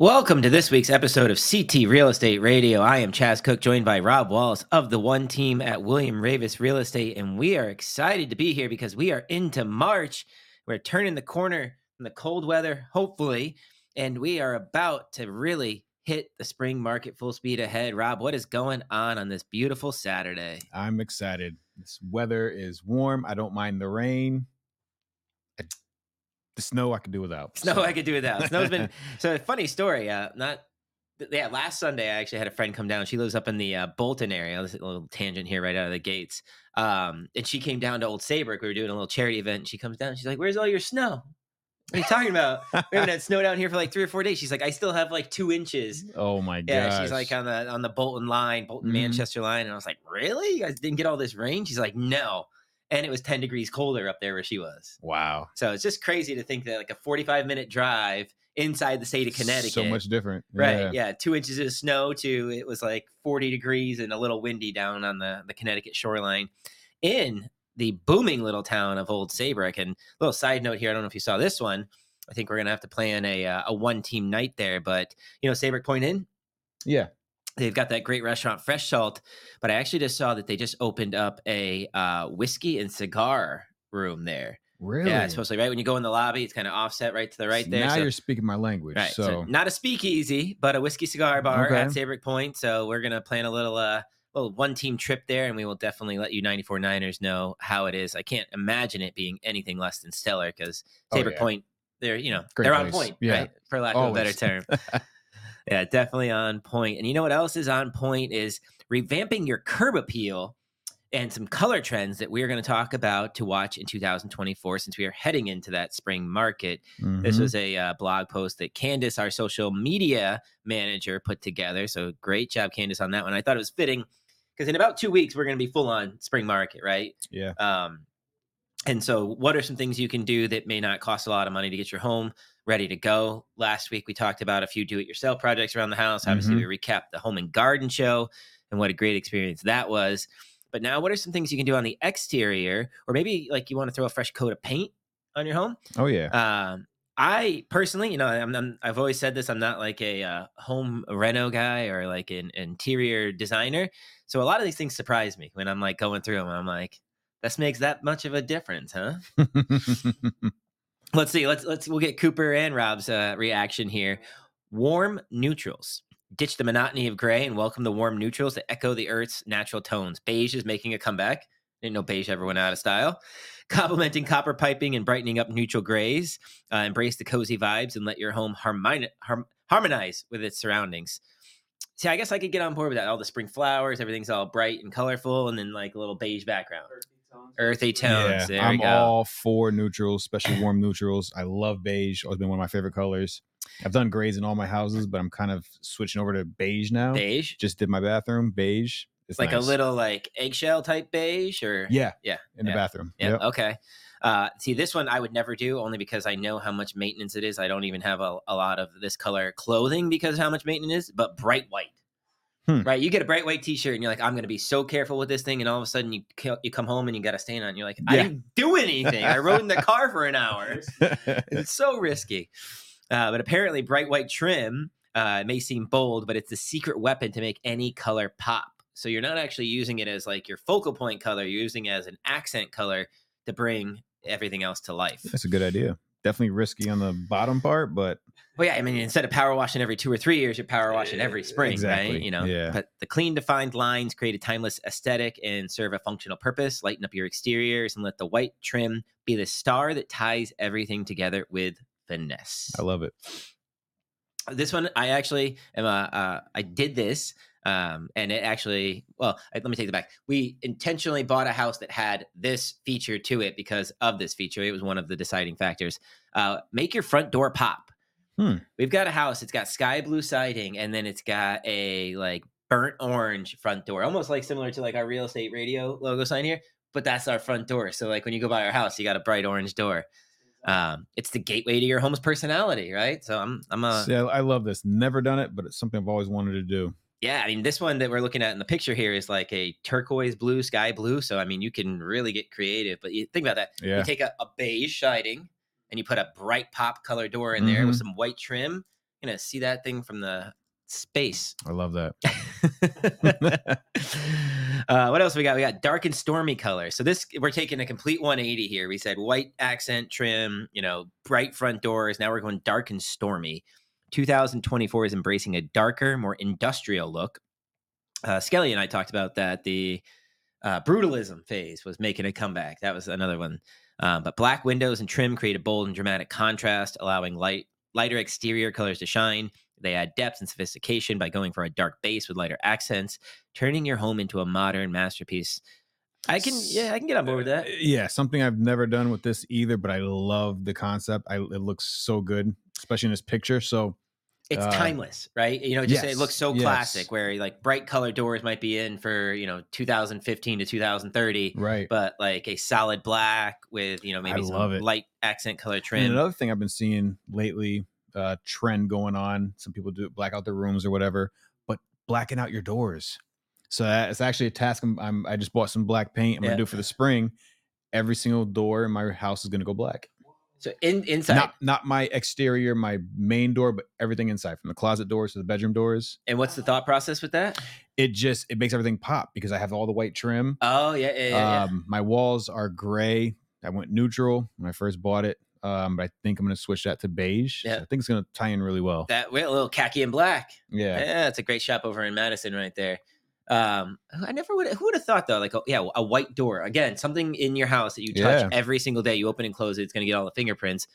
Welcome to this week's episode of CT Real Estate Radio. I am Chaz Cook, joined by Rob Wallace of the One Team at William Raveis Real Estate, and we are excited to be here because we are into March. We're turning the corner from the cold weather, hopefully, and we are about to really hit the spring market full speed ahead. Rob, what is going on on this beautiful Saturday? I'm excited. This weather is warm. I don't mind the rain. The snow I could do without. Snow so- I could do without. Snow's been so funny story. Uh, not yeah. Last Sunday, I actually had a friend come down. She lives up in the uh, Bolton area. This is a little tangent here, right out of the gates. Um, and she came down to Old Saybrook. We were doing a little charity event. And she comes down. She's like, "Where's all your snow? What are you talking about? we haven't had snow down here for like three or four days." She's like, "I still have like two inches." oh my god. Yeah, she's like on the on the Bolton line, Bolton Mhm. Manchester line, and I was like, "Really? You guys didn't get all this rain?" She's like, "No," and it was ten degrees colder up there where she was. wow. So it's just crazy to think that like a 45 minute drive inside the state of Connecticut. So much different. Right. Yeah. Yeah. Two inches of snow to it was like 40 degrees and a little windy down on the, the Connecticut shoreline in the booming little town of Old Saybrook. And a little side note here, I don't know if you saw this one. I think we're gonna have to plan a uh, a one team night there, but you know Saybrook Point Inn, Yeah. They've got that great restaurant Fresh Salt. But I actually just saw that they just opened up a uh, whiskey and cigar room there. Really? Yeah, it's supposed to be right when you go in the lobby. It's kind of offset right to the right there. Now so- you're speaking my language. right. So. So, not a speakeasy, but a whiskey cigar bar Okay. at Saybrook Point. So we're gonna plan a little uh little one team trip there, and we will definitely let you 94 Niners know how it is. I can't imagine it being anything less than stellar because Oh, yeah. Point, they're you know Great they're on point, Yeah. right? For lack of a better term. yeah, definitely on point. And you know what else is on point is revamping your curb appeal and some color trends that we're going to talk about to watch in 2024 since we are heading into that spring market. This Mhm. was a uh, blog post that Candace, our social media manager, put together. So great job, Candace, on that one. I thought it was fitting because in about two weeks, we're going to be full on spring market, right? yeah. Um, and so, what are some things you can do that may not cost a lot of money to get your home ready to go? Last week, we talked about a few do it yourself projects around the house. Obviously, we recapped the home and garden show and what a great experience that was. But now, what are some things you can do on the exterior, or maybe like you want to throw a fresh coat of paint on your home? Oh yeah. Um, I personally, you know, I'm, I'm I've always said this. I'm not like a uh, home reno guy or like an interior designer. So a lot of these things surprise me when I'm like going through them. I'm like, this makes that much of a difference, huh? Let's see. Let's let's we'll get Cooper and Rob's uh, reaction here. Warm neutrals. Ditch the monotony of gray and welcome the warm neutrals that echo the Earth's natural tones. Beige is making a comeback. Didn't know beige ever went out of style. Complementing copper piping and brightening up neutral grays. Uh, embrace the cozy vibes and let your home harmoni- harm- harmonize with its surroundings. See, I guess I could get on board with that. All the spring flowers, everything's all bright and colorful, and then like a little beige background. Earthy tones. yeah. There I'm we go. all for neutrals, especially warm neutrals. I love beige. Always been one of my favorite colors. I've done grays in all my houses, but I'm kind of switching over to beige now. beige. Just did my bathroom beige. It's like a little like eggshell type beige or Yeah. yeah In the bathroom. yeah Yep. okay uh see this one i would never do only because i know how much maintenance it is i don't even have a, a lot of this color clothing because of how much maintenance is but bright white Hmm. right you get a bright white t-shirt and you're like i'm gonna be so careful with this thing and all of a sudden you you come home and you got a stain on it, you're like i Yeah. didn't do anything i rode in the car for an hour it's so risky. Uh, but apparently, bright white trim uh, may seem bold, but it's the secret weapon to make any color pop. So you're not actually using it as like your focal point color; you're using it as an accent color to bring everything else to life. That's a good idea. Definitely risky on the bottom part, but Well, yeah, I mean, instead of power washing every two or three years, you're power washing every spring, right? Exactly, You know, yeah. but the clean, defined lines create a timeless aesthetic and serve a functional purpose. Lighten up your exteriors and let the white trim be the star that ties everything together with finesse. I love it. this one i actually am uh, uh i did this um and it actually well let me take it back we intentionally bought a house that had this feature to it because of this feature it was one of the deciding factors uh make your front door pop Hmm. we've got a house it's got sky blue siding and then it's got a like burnt orange front door almost like similar to like our real estate radio logo sign here but that's our front door so like when you go by our house you got a bright orange door um, it's the gateway to your home's personality, right? So I'm I'm a See, I, I love this. Never done it, but it's something I've always wanted to do. Yeah. I mean, this one that we're looking at in the picture here is like a turquoise blue, sky blue. So I mean, you can really get creative. But you think about that. Yeah. You take a, a beige siding and you put a bright pop color door in there with Mhm. some white trim. You're gonna see that thing from the space. I love that. uh, what else we got? We got dark and stormy color. So this we're taking a complete 180 here. We said white accent trim, you know, bright front doors. Now we're going dark and stormy. 2024 is embracing a darker, more industrial look. Uh, Skelly and I talked about that. The uh, brutalism phase was making a comeback. That was another one. Um, but black windows and trim create a bold and dramatic contrast, allowing light lighter exterior colors to shine. They add depth and sophistication by going for a dark base with lighter accents, turning your home into a modern masterpiece. I can, yeah, I can get on board with that. Yeah, something I've never done with this either, but I love the concept. I, it looks so good, especially in this picture. So It's uh, timeless, right? You know, just it looks so yes. classic. Where like bright color doors might be in for you know 2015 to 2030, right. but like a solid black with you know maybe some love it. light accent color And trim. another thing I've been seeing lately, uh, trend going on. Some people do black out their rooms or whatever, but blacking out your doors. So it's actually a task. I'm, I'm I just bought some black paint. I'm Yeah. gonna do for the spring. Every single door in my house is gonna go black. So in inside, Not not my exterior, my main door, but everything inside, from the closet doors to the bedroom doors. and what's the thought process with that? It just it makes everything pop because I have all the white trim. Oh yeah, yeah, yeah. yeah. Um, my walls are gray. I went neutral when I first bought it. Um, but I think I'm gonna switch that to beige. So Yeah. I think it's gonna tie in really well. that way, a little khaki and black. yeah. Yeah, it's a great shop over in Madison right there. Um, I never would. Who would have thought though? Like, oh, yeah, a white door again, something in your house that you touch Yeah. every single day. You open and close it, it's going to get all the fingerprints.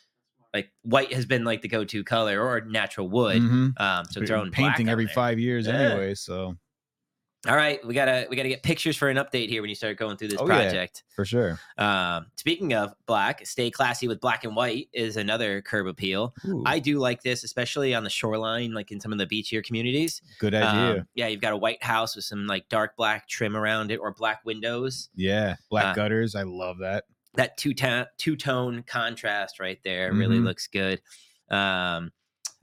Like white has been like the go-to color or natural wood. Mhm. Um, so throwing painting every there. five years Yeah. anyway. So All right, we gotta we gotta get pictures for an update here when you start going through this Oh, yeah. project. for sure. Um, speaking of black, stay classy with black and white is another curb appeal. Ooh, I do like this, especially on the shoreline, like in some of the beachier communities. good idea. Um, yeah, you've got a white house with some like dark black trim around it or black windows. yeah, black uh, gutters. I love that. That two tone two tone contrast right there really Mhm. looks good. Um,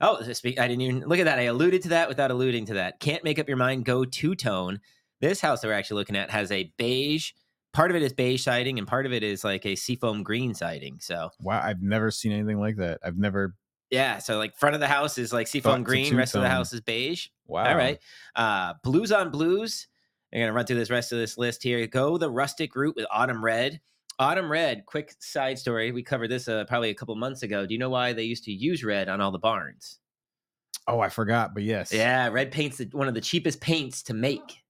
oh, I didn't even look at that. I alluded to that without alluding to that. Can't make up your mind. Go two tone. This house that we're actually looking at has a beige. Part of it is beige siding, and part of it is like a seafoam green siding. So Wow, I've never seen anything like that. I've never. yeah, so like front of the house is like seafoam green. Rest of the house is beige. Wow. All right. Uh, blues on blues. We're gonna run through this rest of this list here. Go the rustic route with autumn red. Autumn red. Quick side story. We covered this uh, probably a couple months ago. Do you know why they used to use red on all the barns? Oh, I forgot, but yes. Yeah, red paint's the, one of the cheapest paints to make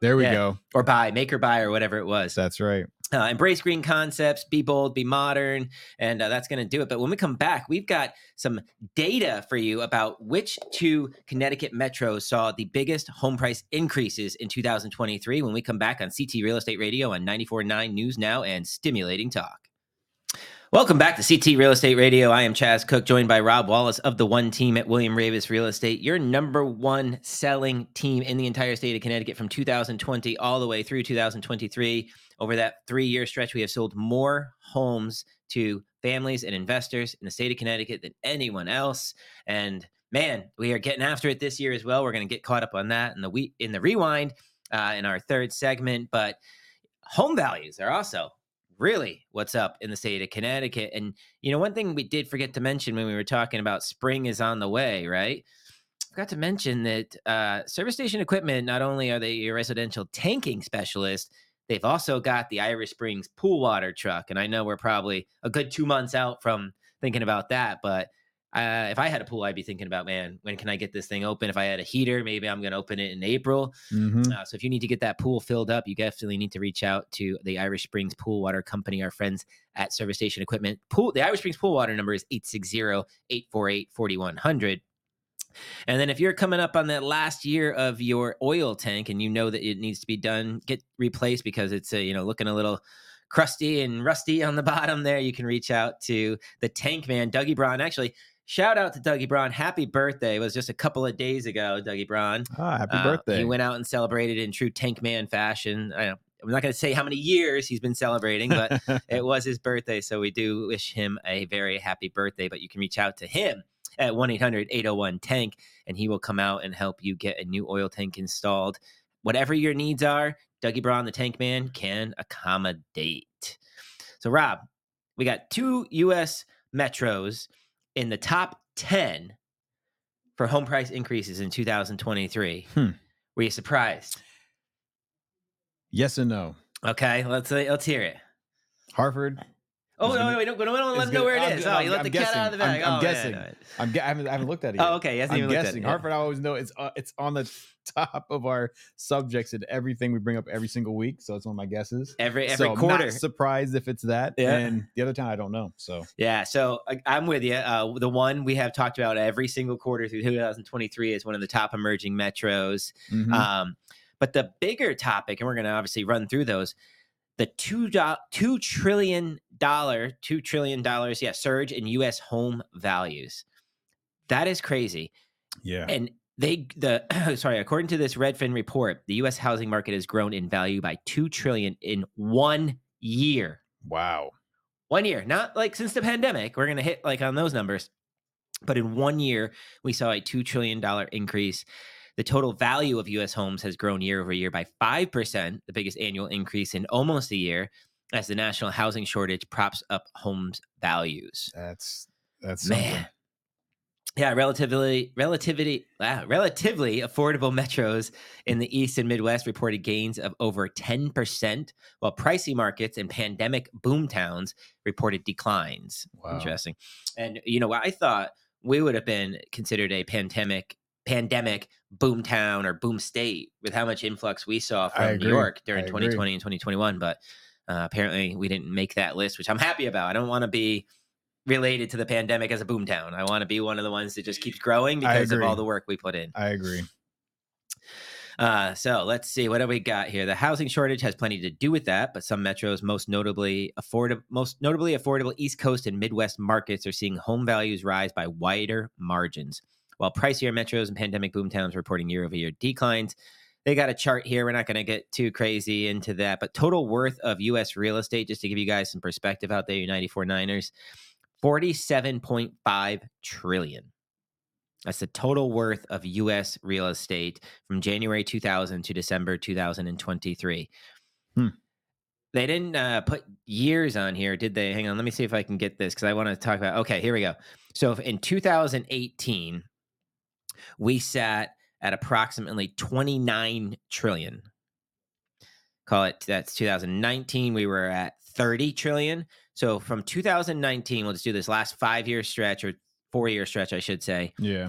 There we Yeah. go. or buy, make or buy or whatever it was. That's right. Uh, embrace green concepts, be bold, be modern, and uh, that's going to do it. But when we come back, we've got some data for you about which two Connecticut metros saw the biggest home price increases in 2023. When we come back on CT Real Estate Radio on 94.9 News Now and Stimulating Talk. Welcome back to CT Real Estate Radio. I am Chaz Cook, joined by Rob Wallace of the One Team at William Raveis Real Estate, your number one selling team in the entire state of Connecticut from 2020 all the way through 2023. Over that three year stretch, we have sold more homes to families and investors in the state of Connecticut than anyone else. And man, we are getting after it this year as well. We're going to get caught up on that in the we in the rewind uh, in our third segment. But home values are also really what's up in the state of Connecticut. And you know, one thing we did forget to mention when we were talking about spring is on the way, right? I forgot to mention that uh, Service Station Equipment not only are they your residential tanking specialist, they've also got the Irish Springs pool water truck. And I know we're probably a good two months out from thinking about that, but uh, if I had a pool, I'd be thinking about, man, when can I get this thing open? If I had a heater, maybe I'm going to open it in April. hmm Uh, so if you need to get that pool filled up, you definitely need to reach out to the Irish Springs Pool Water Company, our friends at Service Station Equipment. Pool the Irish Springs Pool Water number is 860-848-4100. And then if you're coming up on that last year of your oil tank and you know that it needs to be done, get replaced because it's uh, you know looking a little crusty and rusty on the bottom there, you can reach out to the tank man, Dougie Braun. Actually, shout out to Dougie Braun. Happy birthday. It was just a couple of days ago, Dougie Braun. Ah, happy Uh, birthday. He went out and celebrated in true tank man fashion. I, I'm not going to say how many years he's been celebrating, but it was his birthday. So we do wish him a very happy birthday. But you can reach out to him at 1 800 801 Tank, and he will come out and help you get a new oil tank installed. Whatever your needs are, Dougie Braun, the tank man, can accommodate. So, Rob, we got two U.S. metros in the top 10 for home price increases in 2023. Hmm. Were you surprised? Yes and no. Okay, let's let's hear it. Hartford. Oh It's no, gonna- no, we don't, we don't want to let them know where it is. I'm- Oh, you let I'm the cat out of the guessing. bag. I'm- I'm oh, guessing. no. I'm, ge- I, haven't, I haven't looked at it. Yet. Oh, okay. Hasn't I'm even looked at guessing it. Hartford. I always know it's uh, it's on the top of our subjects and everything we bring up every single week. So it's one of my guesses. Every every so I'm quarter. not surprised if it's that. Yeah. And the other time I don't know. So Yeah, so I- I'm with you. Uh, the one we have talked about every single quarter through 2023 is one of the top emerging metros. mhm. Um, but the bigger topic, and we're going to obviously run through those, the two two trillion dollar, two trillion dollars, yeah, surge in U.S. home values. That is crazy. yeah. And they the sorry, according to this Redfin report, the U.S. housing market has grown in value by two trillion in one year. Wow. One year, not like since the pandemic. We're gonna hit like on those numbers, but in one year we saw a two trillion dollar increase. The total value of U.S. homes has grown year over year by five percent, the biggest annual increase in almost a year, as the national housing shortage props up homes values. That's that's Man. something. Yeah, relatively, relativity, wow, relatively affordable metros in the East and Midwest reported gains of over 10%, while pricey markets and pandemic boom towns reported declines. Wow. Interesting. And, you know, I thought we would have been considered a pandemic pandemic boom town or boom state with how much influx we saw from New. York during 2020 and 2021. But uh, apparently we didn't make that list, which I'm happy about. I don't want to be related to the pandemic as a boomtown. I want to be one of the ones that just keeps growing because of all the work we put in. I agree. Uh, so let's see what do we got here. The housing shortage has plenty to do with that, but some metros, most notably affordable, most notably affordable East Coast and Midwest markets, are seeing home values rise by wider margins. While pricier metros and pandemic boom towns reporting year-over-year declines, they got a chart here. We're not going to get too crazy into that, but total worth of U.S. real estate, just to give you guys some perspective out there, you 94 Niners, 47.5 trillion. That's the total worth of U.S. real estate from January 2000 to December 2023. Hmm. They didn't uh, put years on here, did they? Hang on, let me see if I can get this because I want to talk about. Okay, here we go. So in 2018, we sat at approximately 29 trillion. Call it that's 2019. We were at 30 trillion. So from 2019, we'll just do this last five year stretch or four year stretch, I should say. Yeah.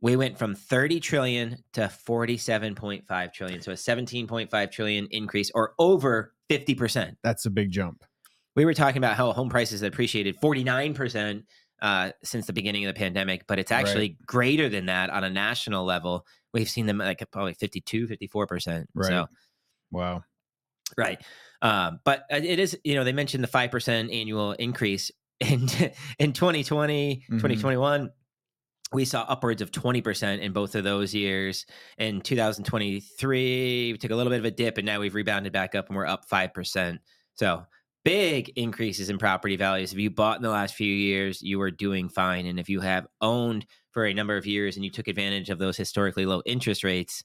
We went from 30 trillion to 47.5 trillion. So a 17.5 trillion increase or over 50%. That's a big jump. We were talking about how home prices appreciated 49% uh, since the beginning of the pandemic, but it's Right. actually greater than that on a national level. We've seen them like probably 52, 54%. Right. So, Wow. right. Um, but uh, it is, you know, they mentioned the 5% annual increase in, in 2020, Mhm. 2021 we saw upwards of 20% in both of those years. In 2023, we took a little bit of a dip and now we've rebounded back up and we're up 5%. So big increases in property values. If you bought in the last few years, you are doing fine. And if you have owned for a number of years and you took advantage of those historically low interest rates,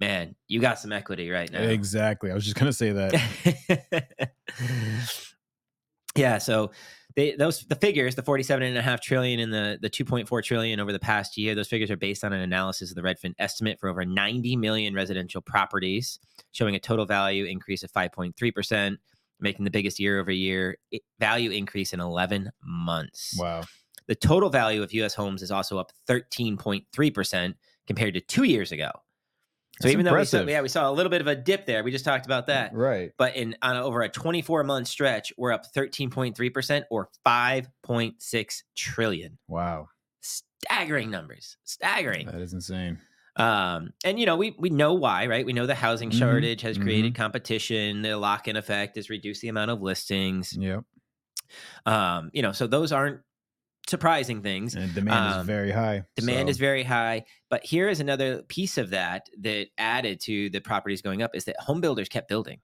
man, you got some equity right now. Exactly. I was just gonna say that. yeah so they those the figures the 47 and a half trillion and the the 2.4 trillion over the past year those figures are based on an analysis of the redfin estimate for over 90 million residential properties showing a total value increase of 5.3% making the biggest year over year value increase in 11 months wow. the total value of us homes is also up 13.3% compared to two years ago so That's even though we saw, yeah we saw a little bit of a dip there we just talked about that Right. but in on over a 24 month stretch, we're up 13.3% or 5.6 trillion. Wow. Staggering numbers. Staggering. That is insane. Um, and you know, we we know why, right? We know the housing Mhm, shortage has created competition, the lock-in effect has reduced the amount of listings. Yep. Um, you know, so those aren't surprising things. And demand Um, is very high. Demand so- is very high, but here is another piece of that that added to the properties going up is that home builders kept building.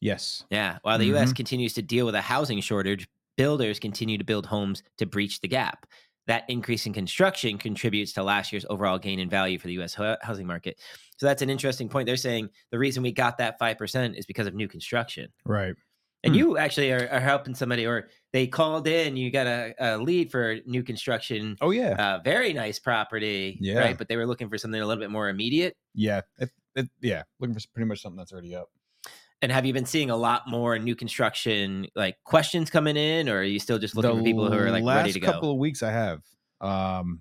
yes. Yeah. While the US continues to deal with a housing shortage, builders continue to build homes to breach the gap. That increase in construction contributes to last year's overall gain in value for the US housing market. So that's an interesting point. They're saying the reason we got that 5% is because of new construction. Right. And Hmm. you actually are, are helping somebody, or they called in. You got a, a lead for new construction. Oh yeah, Uh, very nice property, Yeah. right? But they were looking for something a little bit more immediate. yeah, it, it, yeah. Looking for pretty much something that's already up. And have you been seeing a lot more new construction like questions coming in, or are you still just looking for people who are like last ready to go? couple of weeks I have. Um,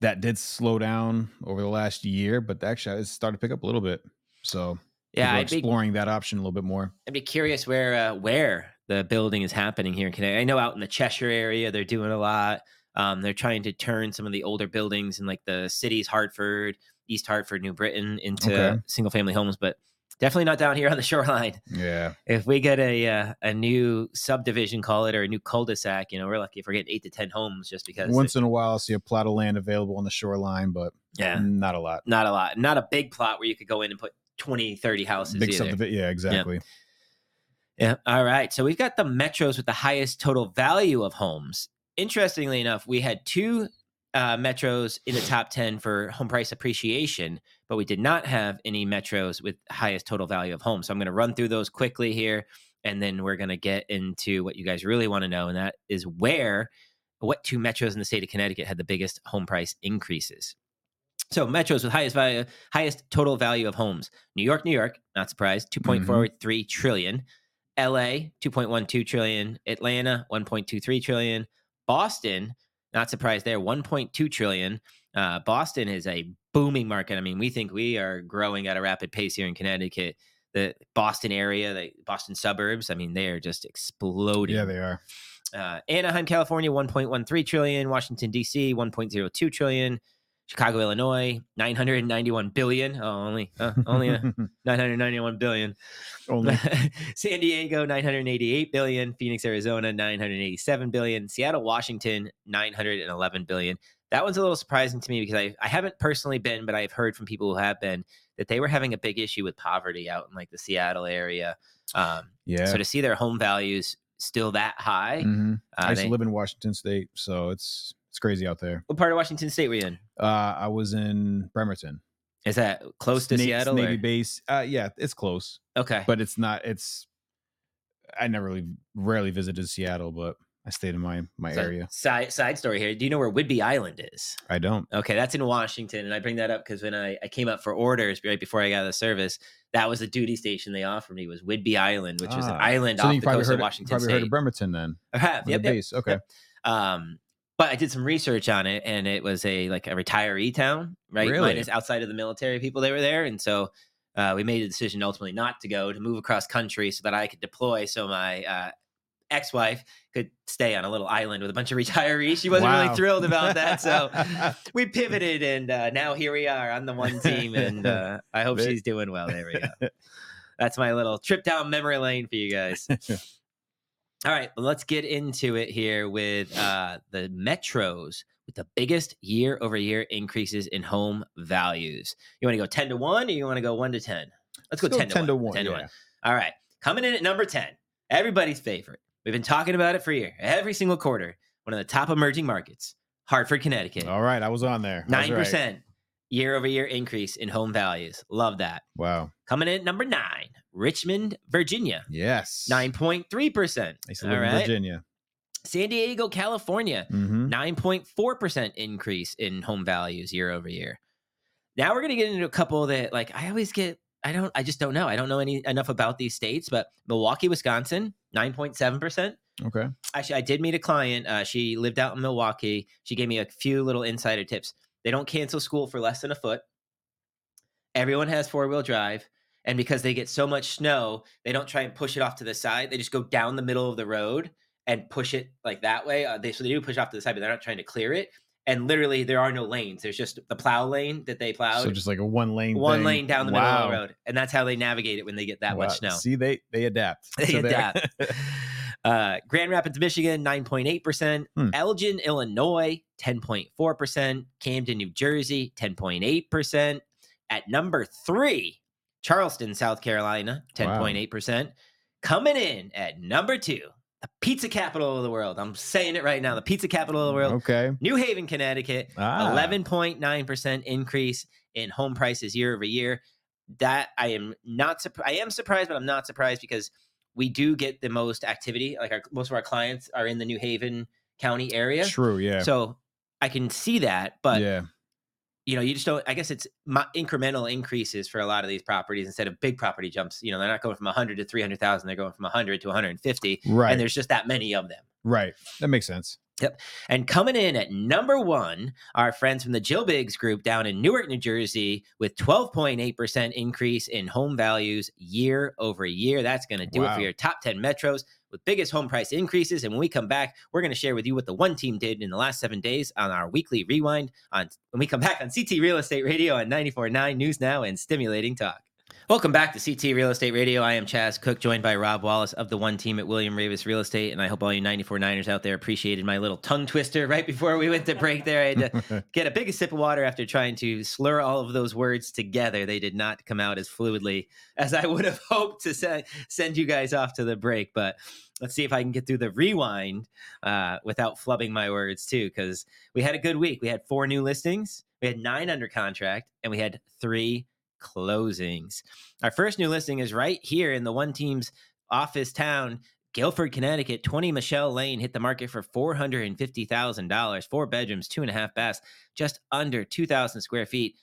that did slow down over the last year, but actually it's started to pick up a little bit. So yeah, I'd be, exploring that option a little bit more. I'd be curious where uh, where the building is happening here in Connecticut. I know out in the Cheshire area they're doing a lot. Um, they're trying to turn some of the older buildings in like the cities, Hartford, East Hartford, New Britain, into Okay. single family homes, but definitely not down here on the shoreline. Yeah, If we get a uh, a new subdivision, call it, or a new cul-de-sac, you know, we're lucky if we're getting eight to ten homes just because. once in a while I see a plot of land available on the shoreline, but yeah, not a lot. not a lot, not a big plot where you could go in and put 20, 30 houses. Big subdivision. Yeah, exactly. Yeah. All right. So we've got the metros with the highest total value of homes. Interestingly enough, we had two uh, metros in the top 10 for home price appreciation, but we did not have any metros with highest total value of homes. So I'm going to run through those quickly here, and then we're going to get into what you guys really want to know, and that is where, what two metros in the state of Connecticut had the biggest home price increases. So metros with highest value, highest total value of homes. New York, New York, not surprised, mm-hmm. 2.43 trillion. LA, 2.12 trillion. Atlanta, 1.23 trillion. Boston, not surprised there, 1.2 trillion. Uh, Boston is a booming market. I mean, we think we are growing at a rapid pace here in Connecticut. The Boston area, the Boston suburbs, I mean, they are just exploding. Yeah, they are. Uh, Anaheim, California, 1.13 trillion. Washington, D.C., 1.02 trillion. Chicago, Illinois, 991 billion. Oh, only, uh, only uh, 991 billion. Only. San Diego, 988 billion. Phoenix, Arizona, 987 billion. Seattle, Washington, 911 billion. That one's a little surprising to me because I, I haven't personally been, but I've heard from people who have been that they were having a big issue with poverty out in like the Seattle area. Um, Yeah. So to see their home values still that high, Mhm. uh, I used they- to live in Washington State, so it's it's crazy out there. what part of Washington State were you in? Uh, I was in Bremerton, Is that close to Seattle? Navy or- base. Uh, yeah, it's close, Okay. but it's not. It's I never really rarely visited Seattle, but I stayed in my my So, area. Side side story here. Do you know where Whidbey Island is? I don't. Okay, that's in Washington, and I bring that up because when I, I came up for orders right before I got out of the service, that was the duty station they offered me was Whidbey Island, which was an Ah. island So off the probably coast heard of Washington probably State. heard of Bremerton then. I have, yep, the yep. base. Okay. Um, but I did some research on it, and it was a like a retiree town, right? Really? Minus outside of the military people they were there, and so uh, we made a decision ultimately not to go to move across country so that I could deploy, so my uh, ex-wife could stay on a little island with a bunch of retirees. She wasn't really thrilled about that, so we pivoted, and uh, now here we are on the one team, and uh, I hope she's doing well. There we go. That's my little trip down memory lane for you guys. All right, well, let's get into it here with uh, the metros with the biggest year over year increases in home values. You want to go 10 to 1 or you want to go 1 to 10? Let's go 10, to 1. 10 to 1. All right, coming in at number 10, everybody's favorite. We've been talking about it for a year, every single quarter. One of the top emerging markets, Hartford, Connecticut. All right, I was on there. Nine right. percent year over year increase in home values. Love that. Wow. Coming in at number nine, Richmond, Virginia, Yes. nine point three percent. I used to live in Virginia. San Diego, California, Mm-hmm. nine point four percent increase in home values year over year. Now we're gonna get into a couple that like I always get. I don't. I just don't know. I don't know any enough about these states, but Milwaukee, Wisconsin, nine point seven percent. Okay. Actually, I did meet a client. Uh, she lived out in Milwaukee. She gave me a few little insider tips. They don't cancel school for less than a foot. Everyone has four wheel drive. And because they get so much snow, they don't try and push it off to the side. They just go down the middle of the road and push it like that way. Uh, they, so they do push off to the side, but they're not trying to clear it. And literally, there are no lanes. There's just the plow lane that they plowed, So just like a one lane. one thing. lane down the middle of the road. And that's how they navigate it when they get that Wow. much snow. See, they they adapt. They So adapt. Uh, Grand Rapids, Michigan, 9.8%. Hmm. Elgin, Illinois, 10.4%. Camden, New Jersey, 10.8%. At number three, Charleston, South Carolina, 10.8%. Coming in at number two, the pizza capital of the world. I'm saying it right now the pizza capital of the world. Okay. New Haven, Connecticut, Ah. 11.9% increase in home prices year over year. That I am not surprised. I am surprised, but I'm not surprised because we do get the most activity. Like our, most of our clients are in the New Haven County area. True. Yeah. So I can see that, but yeah. You know, you just don't. I guess it's incremental increases for a lot of these properties instead of big property jumps. You know, they're not going from 100 to 300,000. They're going from 100 to 150, Right. and there's just that many of them. right. That makes sense. Yep. And coming in at number one, our friends from the Jill Biggs group down in Newark, New Jersey, with 12.8% increase in home values year over year. That's going to do it for your top 10 metros with biggest home price increases. And when we come back, we're going to share with you what the one team did in the last seven days on our weekly rewind on when we come back on CT Real Estate Radio on 94.9 News Now and Stimulating Talk. Welcome back to CT Real Estate Radio. I am Chaz Cook, joined by Rob Wallace of the One Team at William Raveis Real Estate, and I hope all you 94 Niners out there appreciated my little tongue twister right before we went to break. There, I had to get a big sip of water after trying to slur all of those words together. They did not come out as fluidly as I would have hoped to send send you guys off to the break. But let's see if I can get through the rewind uh, without flubbing my words too, because we had a good week. We had four new listings, we had nine under contract, and we had three closings. Our first new listing is right here in the one team's office town. Guilford, Connecticut, 20 Michelle Lane hit the market for $450,000. Four bedrooms, two and a half baths, just under 2,000 square feet.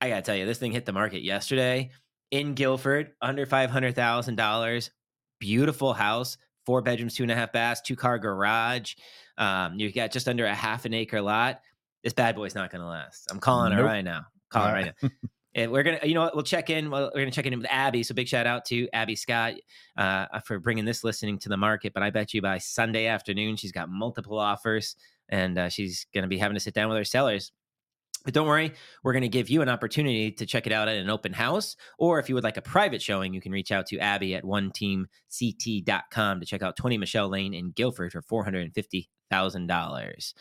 I got to tell you, this thing hit the market yesterday in Guilford, under $500,000. Beautiful house, four bedrooms, two and a half baths, two car garage. Um, you got just under a half an acre lot. This bad boy's not going to last. I'm calling it right now. Calling it Uh, right now. And we're gonna, you know what? We'll check in. We're gonna check in with Abby. So big shout out to Abby Scott uh, for bringing this listening to the market. But I bet you by Sunday afternoon, she's got multiple offers, and uh, she's gonna be having to sit down with her sellers. But don't worry, we're going to give you an opportunity to check it out at an open house. Or if you would like a private showing, you can reach out to Abby at oneteamct.com to check out 20 Michelle Lane in Guilford for $450,000.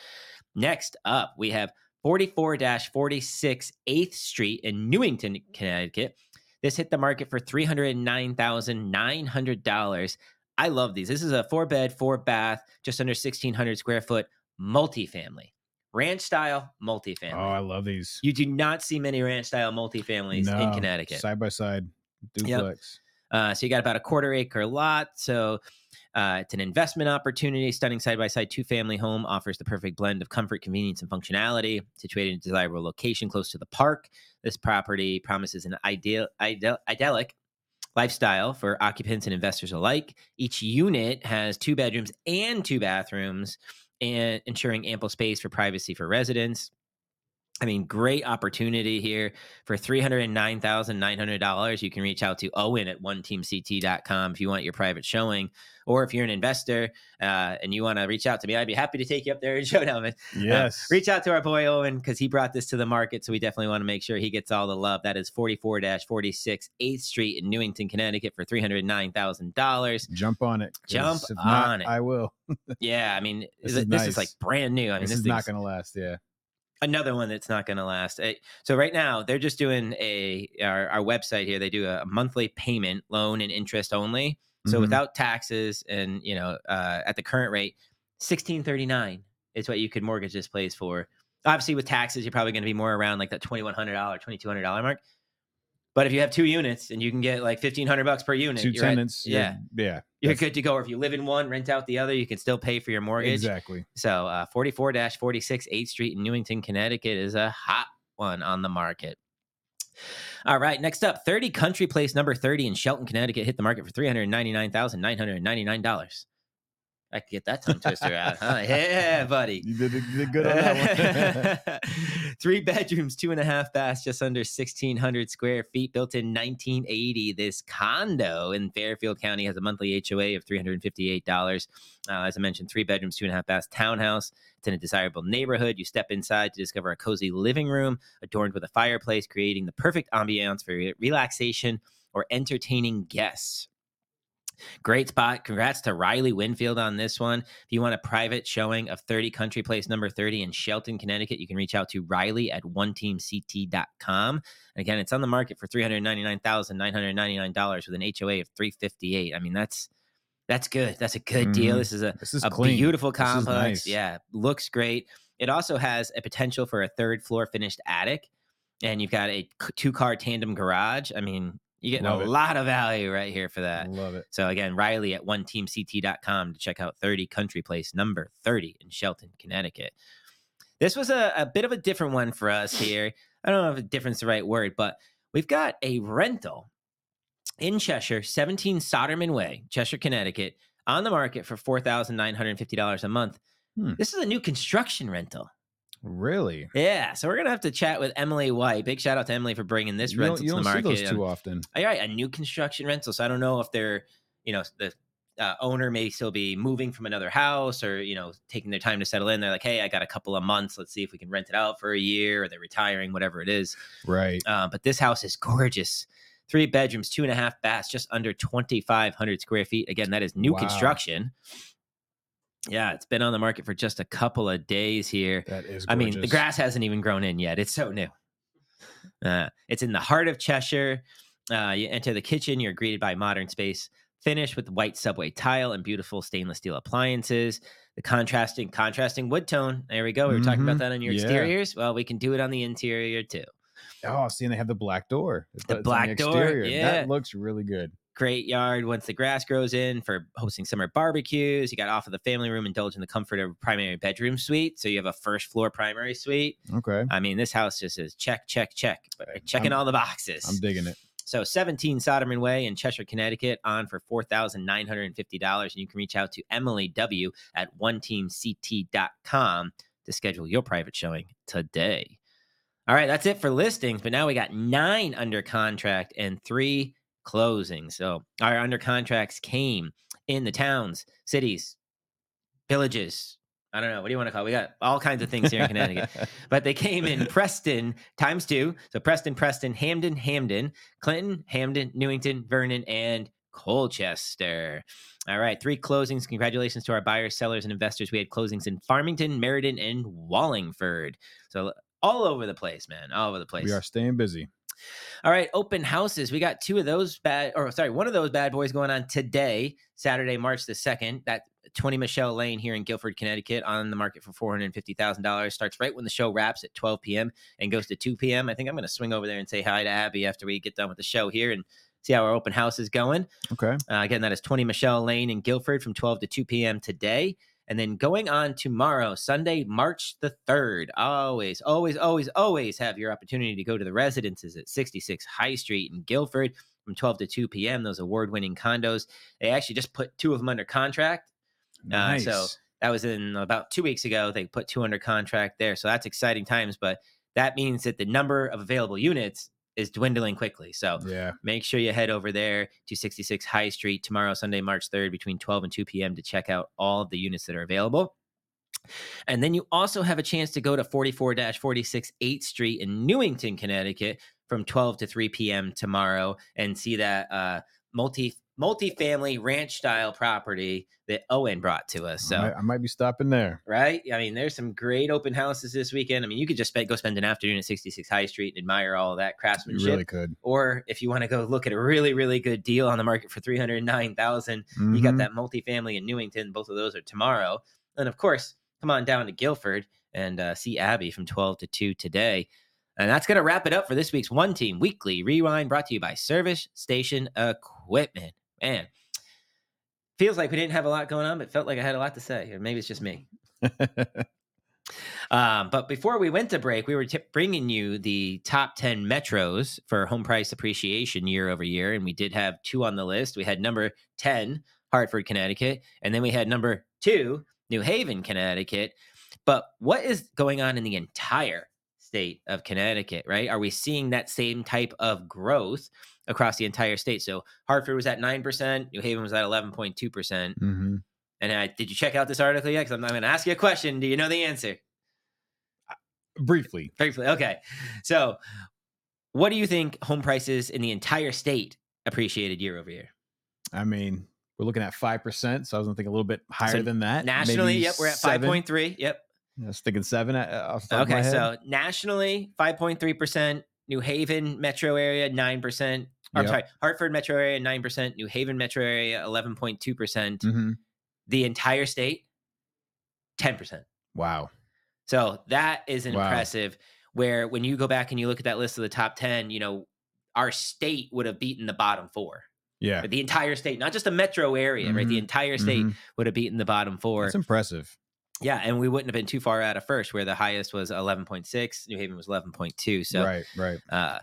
Next up, we have 44 46 8th Street in Newington, Connecticut. This hit the market for $309,900. I love these. This is a four bed, four bath, just under 1,600 square foot multifamily, ranch style multifamily. Oh, I love these. you do not see many ranch style multifamilies in Connecticut. Side by side. Duplex. Uh, so you got about a quarter acre lot. So uh, it's an investment opportunity. Stunning side by side two family home offers the perfect blend of comfort, convenience, and functionality. Situated in a desirable location close to the park, this property promises an ideal, ideal idyllic lifestyle for occupants and investors alike. Each unit has two bedrooms and two bathrooms, and ensuring ample space for privacy for residents. I mean, great opportunity here for $309,900. You can reach out to Owen at oneteamct.com if you want your private showing. Or if you're an investor uh, and you want to reach out to me, I'd be happy to take you up there and show down. Yes. Reach out to our boy Owen because he brought this to the market. So we definitely want to make sure he gets all the love. That is 44 46 8th Street in Newington, Connecticut for $309,000. Jump on it. Jump if not, on it. I will. Yeah, I mean, This is this is like brand new. I mean, this, this, is not going to last. Yeah. Another one that's not going to last. Uh, So right now they're just doing a our, our website here. They do a monthly payment, loan and interest only. So Mhm. without taxes and you know uh, at the current rate, sixteen thirty nine is what you could mortgage this place for. Obviously with taxes, you're probably going to be more around like that twenty one hundred dollar, twenty two hundred dollar mark. But if you have two units and you can get like fifteen hundred bucks per unit, Two you're at- tenants. you're- yeah, Yeah. you're good to go. Or if you live in one, rent out the other, you can still pay for your mortgage. Exactly. So uh, 44 46 8th Street in Newington, Connecticut is a hot one on the market. All right, next up 30 Country Place number 30 in Shelton, Connecticut hit the market for $399,999. I could get that tongue twister out. Huh? Yeah, buddy. You did, you did good on that one. Three bedrooms, two and a half baths, just under 1,600 square feet, built in 1980. This condo in Fairfield County has a monthly HOA of $358. Uh, as I mentioned, three bedrooms, two and a half baths, townhouse. It's in a desirable neighborhood. You step inside to discover a cozy living room adorned with a fireplace, creating the perfect ambiance for relaxation or entertaining guests. Great spot. Congrats to Riley Winfield on this one. If you want a private showing of 30 Country Place number 30 in Shelton, Connecticut, you can reach out to Riley at oneteamct.com. And again, it's on the market for $399,999 with an HOA of 358. I mean, that's that's good. That's a good deal. Mhm. This is a, This is a clean. beautiful complex. nice. Yeah, looks great. It also has a potential for a third floor finished attic, and you've got a two car tandem garage. I mean, You're getting Love a it. lot of value right here for that. Love it. So again, Riley at oneteamct.com to check out 30 Country Place number 30 in Shelton, Connecticut. This was a, a bit of a different one for us here. I don't know if different's the right word, but we've got a rental in Cheshire, 17 Soderman Way, Cheshire, Connecticut, on the market for $4,950 a month. Hmm. This is a new construction rental. Really? Yeah, so we're gonna have to chat with Emily White. Big shout out to Emily for bringing this you rental you to don't the see those too often. all right, a new construction rental. So I don't know if they're, you know, the uh, owner may still be moving from another house or, you know, taking their time to settle in. They're like, hey, I got a couple of months. Let's see if we can rent it out for a year or they're retiring, whatever it is. Right. Uh, but this house is gorgeous. Three bedrooms, two and a half baths, just under 2,500 square feet. Again, that is new Wow. construction. Yeah, it's been on the market for just a couple of days here. That is. Gorgeous. I mean, the grass hasn't even grown in yet. It's so new. Uh, it's in the heart of Cheshire. Uh, you enter the kitchen, you're greeted by modern space, finished with white subway tile and beautiful stainless steel appliances. The contrasting, contrasting wood tone. There we go. We were talking about Mhm. that on your Yeah. exteriors. Well, we can do it on the interior too. Oh, see, and they have the black door. The it's black door, exterior. yeah. That looks really good. Great yard once the grass grows in for hosting summer barbecues. You got off of the family room, indulge in the comfort of a primary bedroom suite. So you have a first floor primary suite. Okay. I mean, this house just is check, check, check, but checking I'm- all the boxes. I'm digging it. So 17 Soderman Way in Cheshire, Connecticut on for $4,950. And you can reach out to Emily W at oneteamct.com to schedule your private showing today. All right, that's it for listings. But now we got nine under contract and three closings. So our under contracts came in the towns, cities, villages. I don't know. What do you want to call it? We got all kinds of things here in Connecticut but they came in Preston times two. So Preston, Preston, Hamden, Hamden, Clinton, Hamden, Newington, Vernon, and Colchester. All right, three closings. Congratulations to our buyers, sellers, and investors. We had closings in Farmington, Meriden, and Wallingford. So all over the place, man, all over the place. we are staying busy. All right, open houses. We got two of those bad, or sorry, one of those bad boys going on today, Saturday, March the 2nd. That 20 Michelle Lane here in Guilford, Connecticut, on the market for $450,000. Starts right when the show wraps at 12 p.m. and goes to 2 p.m. I think I'm going to swing over there and say hi to Abby after we get done with the show here and see how our open house is going. Okay. Uh, again, that is 20 Michelle Lane in Guilford from 12 to 2 p.m. today. And then going on tomorrow, Sunday, March the 3rd. Always, always, always, always have your opportunity to go to the residences at 66 High Street in Guilford from 12 to 2 p.m. Those award winning condos. They actually just put two of them under contract. Uh, Nice. so- That was in about two weeks ago. They put two under contract there. So that's exciting times. But that means that the number of available units is dwindling quickly. So yeah. make sure you head over there to 66 High Street tomorrow, Sunday, March 3rd, between 12 and 2 p.m. to check out all of the units that are available. And then you also have a chance to go to 44 46 8th Street in Newington, Connecticut from 12 to 3 p.m. tomorrow and see that uh, multi multi-family ranch style property that Owen brought to us. So I, might, I might be stopping there. right? I mean, there's some great open houses this weekend. I mean, you could just spend, go spend an afternoon at 66 High Street and admire all that You craftsmanship. really could. Or if you want to go look at a really, really good deal on the market for 309000 you got Mhm. that multifamily in Newington. Both of those are tomorrow. And of course, come on down to Guilford and uh, see Abby from 12 to 2 today. And that's going to wrap it up for this week's One Team Weekly Rewind brought to you by Service Station Equipment. Man, feels like we didn't have a lot going on, but felt like I had a lot to say. Or maybe it's just me. Um, but before we went to break, we were t- bringing you the top 10 metros for home price appreciation year over year. And we did have two on the list. We had number 10, Hartford, Connecticut. And then we had number two, New Haven, Connecticut. But what is going on in the entire state of Connecticut, right? Are we seeing that same type of growth across the entire state? So Hartford was at 9%, New Haven was at 11.2%. hmm And uh, did you check out this article yet? Because I'm, I'm going to ask you a question. Do you know the answer? Briefly. Briefly. Okay. So, what do you think home prices in the entire state appreciated year over year? I mean, we're looking at 5%. So I was going to think a little bit higher So than that. Nationally, yep, we're at 5.3. Yep. I was thinking seven. uh, off the top of my Okay. So, nationally, 5.3%. New Haven metro area, 9%. Or, I'm Yep. sorry, Hartford metro area, 9%. New Haven metro area, 11.2%. Mhm. The entire state, 10%. Wow. So that is Wow. impressive. Where when you go back and you look at that list of the top 10, you know, our state would have beaten the bottom four. Yeah. The entire state, not just a metro area, right? The Mhm, entire state Mhm. would have beaten the bottom four. That's impressive. Yeah, and we wouldn't have been too far out of first, where the highest was 11.6. New Haven was 11.2. So right, right. uh,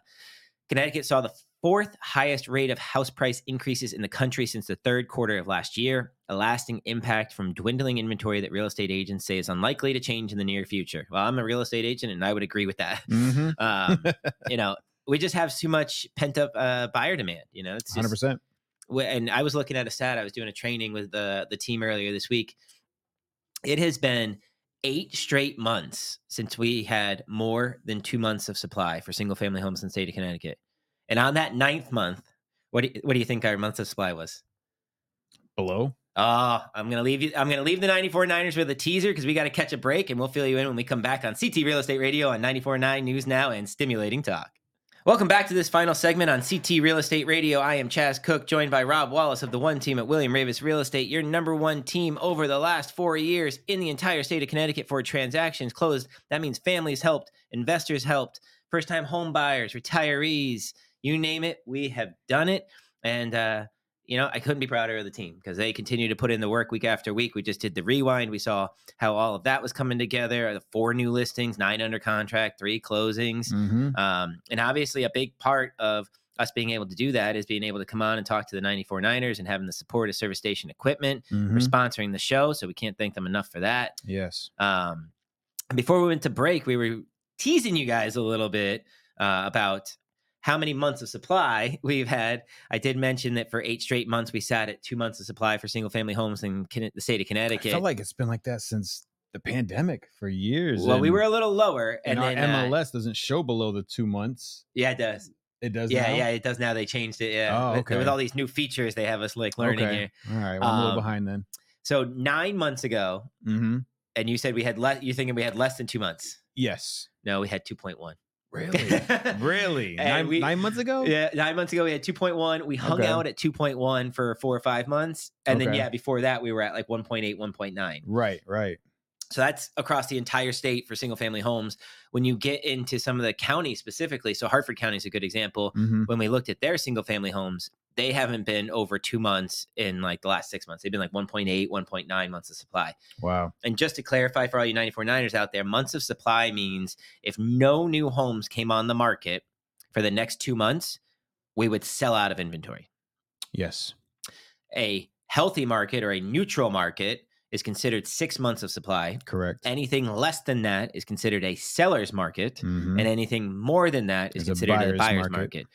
Connecticut saw the fourth highest rate of house price increases in the country since the third quarter of last year, a lasting impact from dwindling inventory that real estate agents say is unlikely to change in the near future. Well, I'm a real estate agent and I would agree with that. Mm-hmm. Um, you know, we just have too much pent up uh, buyer demand. You know, it's Hundred just, percent. wh- and I was looking at a stat. I was doing a training with the the team earlier this week. It has been eight straight months since we had more than two months of supply for single family homes in the state of Connecticut. And on that ninth month, what do you, what do you think our month of supply was? Below. Oh, I'm gonna leave you. I'm gonna leave the 94 Niners with a teaser because we got to catch a break, and we'll fill you in when we come back on CT Real Estate Radio on 94.9 News Now and Stimulating Talk. Welcome back to this final segment on CT Real Estate Radio. I am Chaz Cook, joined by Rob Wallace of the One Team at William Raveis Real Estate, your number one team over the last four years in the entire state of Connecticut for transactions closed. That means families helped, investors helped, first time home buyers, retirees, you name it, we have done it. And uh, you know, I couldn't be prouder of the team because they continue to put in the work week after week. We just did the rewind. We saw how all of that was coming together. The four new listings, nine under contract, three closings. Mm-hmm. Um, and obviously, a big part of us being able to do that is being able to come on and talk to the 94 Niners and having the support of service station equipment for Mm-hmm. sponsoring the show. So we can't thank them enough for that. Yes. Um, before we went to break, we were teasing you guys a little bit uh, about how many months of supply we've had. I did mention that for eight straight months, we sat at two months of supply for single family homes in the state of Connecticut. I felt like it's been like that since the pandemic for years. well, we were a little lower, and, and, our then uh, MLS doesn't show below the two months. yeah, it does. It does. Yeah, now? yeah, it does now. They changed it. Yeah, Oh, with, with all these new features, they have us like learning okay. here. All right. Well, I'm a little Um, behind then. So nine months ago, Mm-hmm. and you said we had less. You thinking we had less than two months? Yes. No, we had two point one. Really? really? Nine, we- nine months ago? Yeah, nine months ago we had 2.1. We hung Okay. out at 2.1 for four or five months. And then, yeah, before that, we were at like 1.8, 1.9. Right. Right. So that's across the entire state for single family homes. When you get into some of the counties specifically, so Hartford County is a good example. Mm-hmm. When we looked at their single family homes, they haven't been over two months in like the last six months. They've been like 1.8, 1.9 months of supply. Wow. And just to clarify for all you 94 Niners out there, months of supply means if no new homes came on the market for the next two months, we would sell out of inventory. Yes. A healthy market or a neutral market is considered six months of supply. Correct. Anything less than that is considered a seller's market. Mhm. And anything more than that is a considered a buyer's buyer's market. market.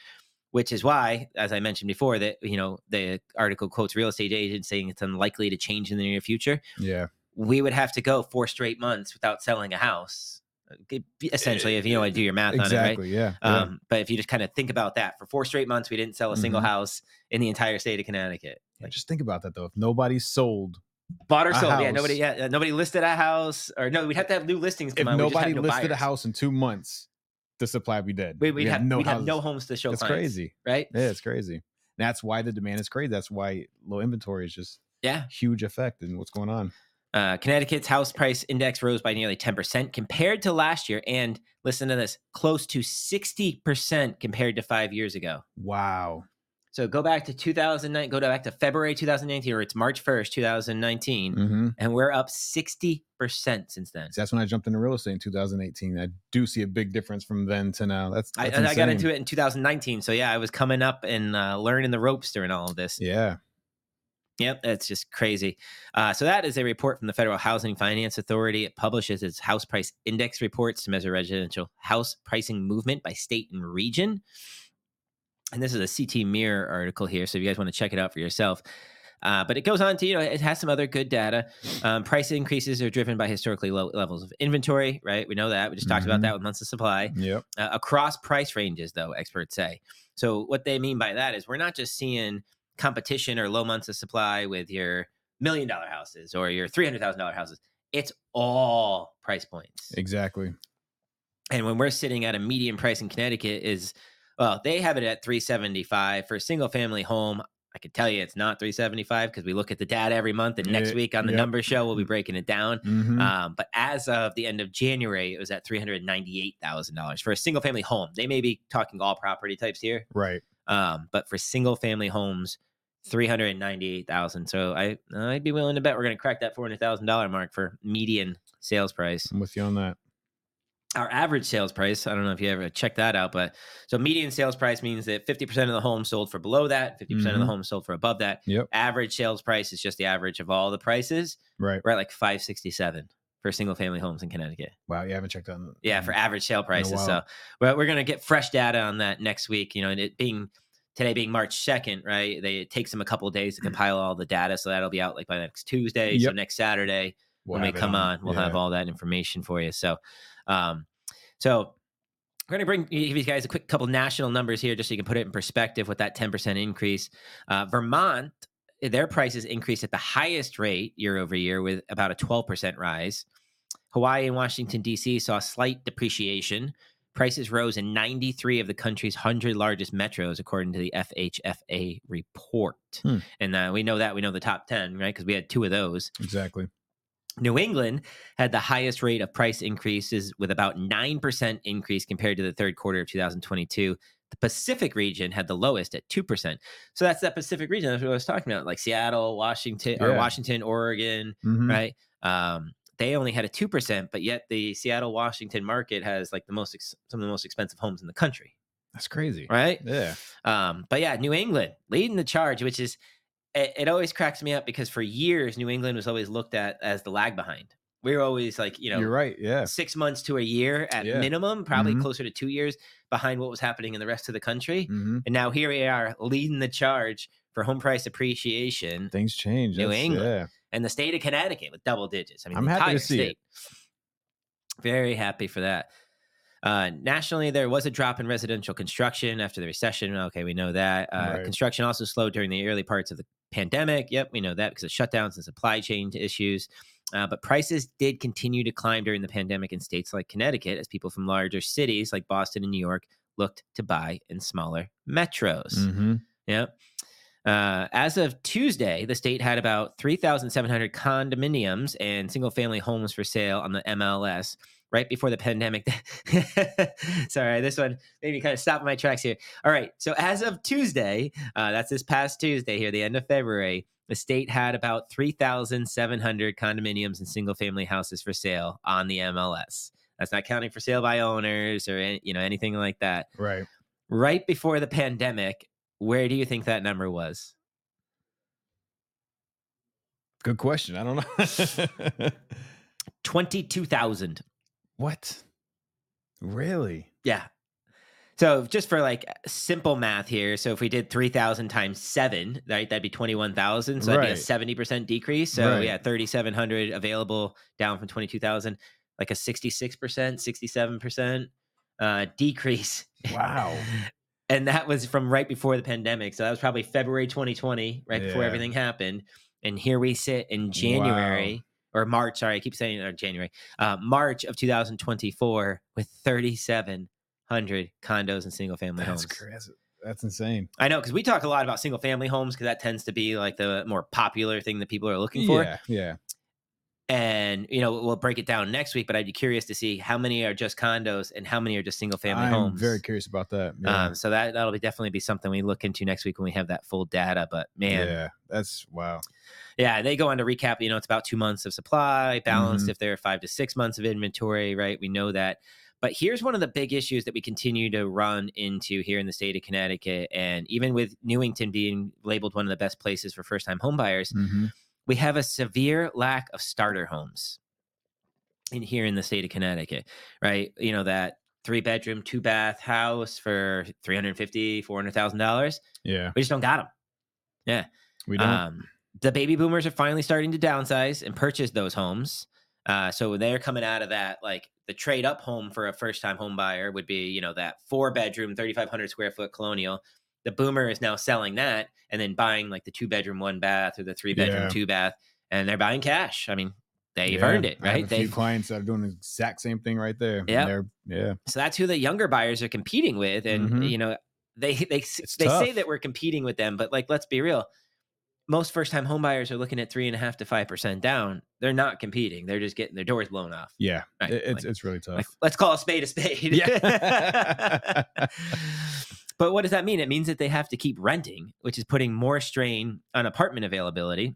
Which is why, as I mentioned before, that you know the article quotes real estate agents saying it's unlikely to change in the near future. yeah. we would have to go four straight months without selling a house. Essentially, if you know, I do your math on it, Exactly. Yeah. right? yeah. Um, but if you just kind of think about that, for four straight months, we didn't sell a single Mhm. house in the entire state of Connecticut. Yeah, just think about that though. If nobody sold, Bought or sold, yeah. Nobody, yeah, nobody listed a house, or no, we'd have to have new listings if on. nobody no listed a house in two months, the supply be dead. we, we'd, We have, no have no homes to show. That's clients, crazy. right? Yeah, it's crazy. That's why the demand is crazy. That's why low inventory is just Yeah. huge effect in what's going on. Uh, Connecticut's house price index rose by nearly 10% compared to last year, and listen to this, close to 60% compared to five years ago. Wow. So go back to 2009, go back to February 2019, or it's March 1st, 2019, Mm-hmm. and we're up 60% since then. that's when I jumped into real estate in 2018. I do see a big difference from then to now. That's, I, that's and I got into it in 2019. So yeah, I was coming up and uh, learning the ropes during all of this. Yeah. Yep, that's just crazy. Uh, so that is a report from the Federal Housing Finance Authority. It publishes its house price index reports to measure residential house pricing movement by state and region. And this is a CT Mirror article here, so if you guys want to check it out for yourself. Uh, but it goes on to, you know, it has some other good data. Um, price increases are driven by historically low levels of inventory, right? We know that. We just talked about Mhm. that with months of supply Yep. uh, across price ranges, though, experts say. So, what they mean by that is we're not just seeing competition or low months of supply with your million dollar houses or your $300,000 houses. It's all price points. Exactly. And when we're sitting at a median price in Connecticut is, well, they have it at 375 for a single family home. I can tell you it's not 375 because we look at the data every month, and next week on the yep. number show we'll be breaking it down. Mhm. Um, but as of the end of January, it was at three hundred ninety-eight thousand dollars for a single-family home. They may be talking all property types here, right. um, but for homes, three hundred ninety-eight thousand. So I I'd be willing to bet we're going to crack that four hundred thousand dollar mark for median sales price. I'm with you on that. Our average sales price, I don't know if you ever checked that out, but so median sales price means that 50% of the homes sold for below that, 50% of the Mhm. homes sold for above that. Yep. Average sales price is just the average of all the prices. Right. We're at like 567 for single family homes in Connecticut. Wow. You haven't checked on. Yeah, for average sale prices. So we're, we're going to get fresh data on that next week. You know, and it being today being March 2nd, right? They, it takes them a couple days to compile all the data. So that'll be out like by next Tuesday. So next Saturday, We'll when we come on, we'll have all that information for you. So, um, so we're going to bring give you guys a quick couple national numbers here, just so you can put it in perspective with that 10% increase. Uh, Vermont, their prices increased at the highest rate year over year with about a 12% rise. Hawaii and Washington, D.C. saw slight depreciation. Prices rose in 93 of the country's 100 largest metros, according to the FHFA report. Hmm. And uh, we know that. We know the top 10, right? Because we had two of those. Exactly. New England had the highest rate of price increases with about 9% increase compared to the third quarter of 2022. The Pacific region had the lowest at 2%. So that's that Pacific region. That's what I was talking about, like Seattle, Washington, or Yeah. Washington, Oregon, Mhm. right? Um, they only had a 2%, but yet the Seattle, Washington market has like the most, ex- some of the most expensive homes in the country, That's crazy. right? Yeah. Um, but yeah, New England leading the charge, which is it, it always cracks me up because for years New England was always looked at as the lag behind. We were always like, you know, You're right. Yeah. six months to a year at Yeah. minimum, probably Mhm. closer to two years behind what was happening in the rest of the country. hmm And now here we are leading the charge for home price appreciation Things change. New That's- England. Yeah. and the state of Connecticut with double digits. I mean, I'm happy to entire see it. state. Very happy for that. Uh, nationally, there was a drop in residential construction after the recession. Okay, we know that. Uh, Right. Construction also slowed during the early parts of the pandemic. Yep, we know that because of shutdowns and supply chain issues. Uh, but prices did continue to climb during the pandemic in states like Connecticut as people from larger cities like Boston and New York looked to buy in smaller metros. hmm Yep. Uh, as of Tuesday, the state had about 3,700 condominiums and single family homes for sale on the MLS right before the pandemic. Sorry, this one made me kind of stop my tracks here. All right. So, as of Tuesday, uh, that's this past Tuesday here, the end of February, the state had about 3,700 condominiums and single family houses for sale on the MLS. That's not counting for sale by owners or any- you know anything like that. Right. Right before the pandemic, where do you think that number was? Good question. I don't know. 22,000. What? Really? Yeah. So just for like simple math here, so if we did 3,000 times seven, right, that'd be 21,000. So that'd Right. be a 70% decrease. So Right. yeah, 3,700 available down from 22,000, like a 66%, 67% uh, decrease. Wow. and that was from right before the pandemic. So that was probably February 2020, right before everything happened. And here we sit in January or March. Sorry, I keep saying or January, uh, March of 2024 with 3,700 condos and single family homes. That's homes. crazy. That's insane. I know because we talk a lot about single family homes because that tends to be like the more popular thing that people are looking for. Yeah. Yeah. And you know we'll break it down next week, but I'd be curious to see how many are just condos and how many are just single family I'm homes. very curious about that. Yeah. Um, so that that'll be definitely be something we look into next week when we have that full data. But man, yeah. That's wow. Yeah, they go on to recap. You know, it's about two months of supply, balanced Mhm. if there are five to six months of inventory. Right, we know that. But here's one of the big issues that we continue to run into here in the state of Connecticut, and even with Newington being labeled one of the best places for first-time homebuyers, Mhm. We have a severe lack of starter homes in here in the state of Connecticut, right? You know, that three bedroom, two bath house for 350, 400,000 dollars. Yeah. We just don't got them. Yeah. We don't. Um, the baby boomers are finally starting to downsize and purchase those homes. Uh, so they're coming out of that, like the trade up home for a first time home buyer would be, you know, that four bedroom, 3,500 square foot colonial. The boomer is now selling that and then buying like the two bedroom, one bath or the three bedroom, Yeah. two bath, and they're buying cash. I mean, they've Yeah. earned it, I have right? a They've, clients that are doing the exact same thing right there. and Yeah. so that's who the younger buyers are competing with. And, Mhm. you know, they they It's they say that we're competing with them, but like let's be real. Most first time homebuyers are looking at three and a half to five percent down. They're not competing. They're just getting their doors blown off. Yeah, Right, it's like- it's really tough. Like, let's call a spade a spade. Yeah. but what does that mean? It means that they have to keep renting, which is putting more strain on apartment availability,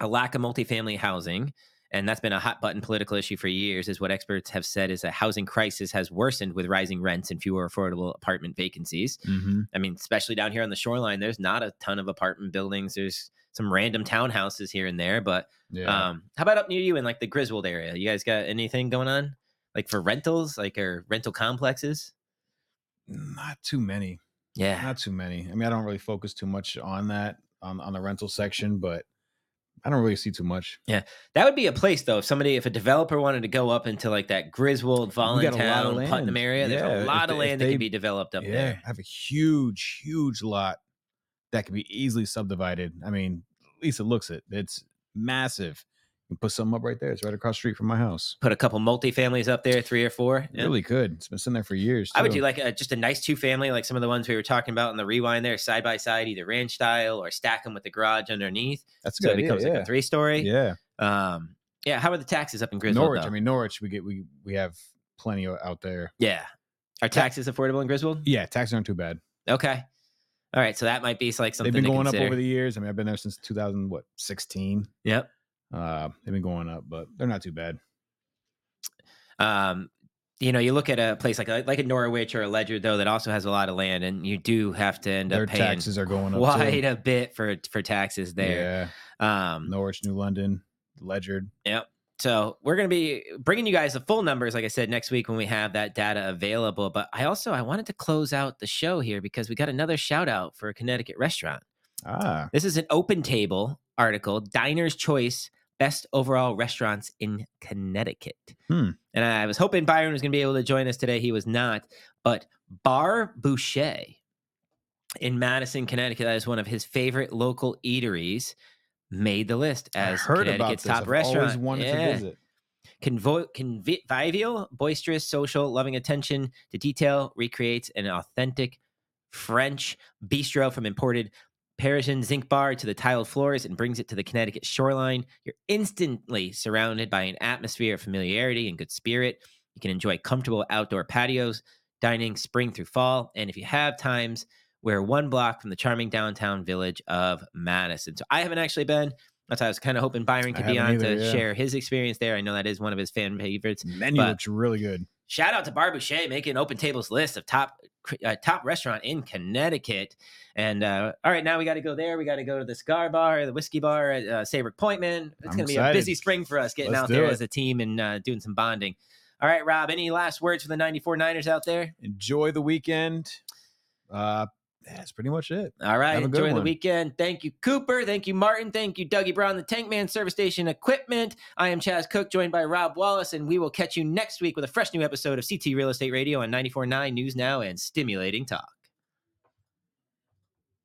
a lack of multifamily housing. And that's been a hot button political issue for years, is what experts have said is a housing crisis has worsened with rising rents and fewer affordable apartment vacancies. hmm I mean, especially down here on the shoreline, there's not a ton of apartment buildings. There's some random townhouses here and there, but Yeah, um, how about up near you in like the Griswold area? You guys got anything going on, like for rentals, like or rental complexes? Not too many. Yeah, Not too many. I mean, I don't really focus too much on that on on the rental section, but I don't really see too much. Yeah, that would be a place though. If somebody, if a developer wanted to go up into like that Griswold, a Voluntown, Putnam area, there's Yeah, a if lot of they- land that they- can be developed up there. yeah, there. I have a huge, huge lot that can be easily subdivided. I mean, at least it looks it. It's massive. Can put something up right there. It's right across the street from my house. Put a couple multifamilies up there, three or four. It Yeah. Really could. It's been sitting there for years. I would do like a, just a nice two family, like some of the ones we were talking about in the rewind there, side by side, either ranch style or stack them with the garage underneath. That's a So good. it becomes idea, like a three story. yeah. yeah. Um, yeah. How are the taxes up in Griswold? Norwich. though? I mean, Norwich. We get we we have plenty out there. yeah. Are taxes affordable in Griswold? Yeah, taxes aren't too bad. Okay. All right. So that might be like something They've been going consider. up over the years. I mean, I've been there since 2000 what 16. Yep. Uh, they've been going up, but they're not too bad. Um, you know, you look at a place like like a Norwich or a Ledyard though that also has a lot of land, and you do have to end Their up paying taxes are going up. quite too. a bit for for taxes there. Yeah, Um, Norwich, New London, Ledyard. So we're going to be bringing you guys the full numbers, like I said, next week when we have that data available. But I also I wanted to close out the show here because we got another shout out for a Connecticut restaurant. Ah, This is an open table article, Diner's Choice Best Overall Restaurants in Connecticut. Hmm. And I was hoping Byron was going to be able to join us today. He was not. But Bar Bouchée in Madison, Connecticut, that is one of his favorite local eateries, made the list as I heard about Connecticut's this. top I've restaurant. always wanted Yeah. to visit. Convo- convivial, boisterous, social, loving attention to detail, recreates an authentic French bistro from imported Parisian zinc bar to the tiled floors and brings it to the Connecticut shoreline. You're instantly surrounded by an atmosphere of familiarity and good spirit. You can enjoy comfortable outdoor patios, dining spring through fall, and if you have times, we're one block from the charming downtown village of Madison. So I haven't actually been. That's why I was kind of hoping Byron I could be on haven't to yeah. share his experience there. I know that is one of his fan favorites. Menu But- looks really good. Shout out to Bar Bouchée making Open Tables list of top uh, top restaurant in Connecticut. And uh, all right, now we got to go there. We got to go to the cigar bar, the whiskey bar at uh, Saybrook Point, man. It's going to be a busy spring for us getting Let's out there it. as a team and uh, doing some bonding. All right, Rob, any last words for the 94 Niners out there? Enjoy the weekend. Uh, that's pretty much it. All right, Have a good enjoy the weekend. Thank you, Cooper. Thank you, Martin. Thank you, Dougie Brown, the Tank Man Service Station Equipment. I am Chaz Cook, joined by Rob Wallace, and we will catch you next week with a fresh new episode of CT Real Estate Radio on 94.9 News Now and Stimulating Talk.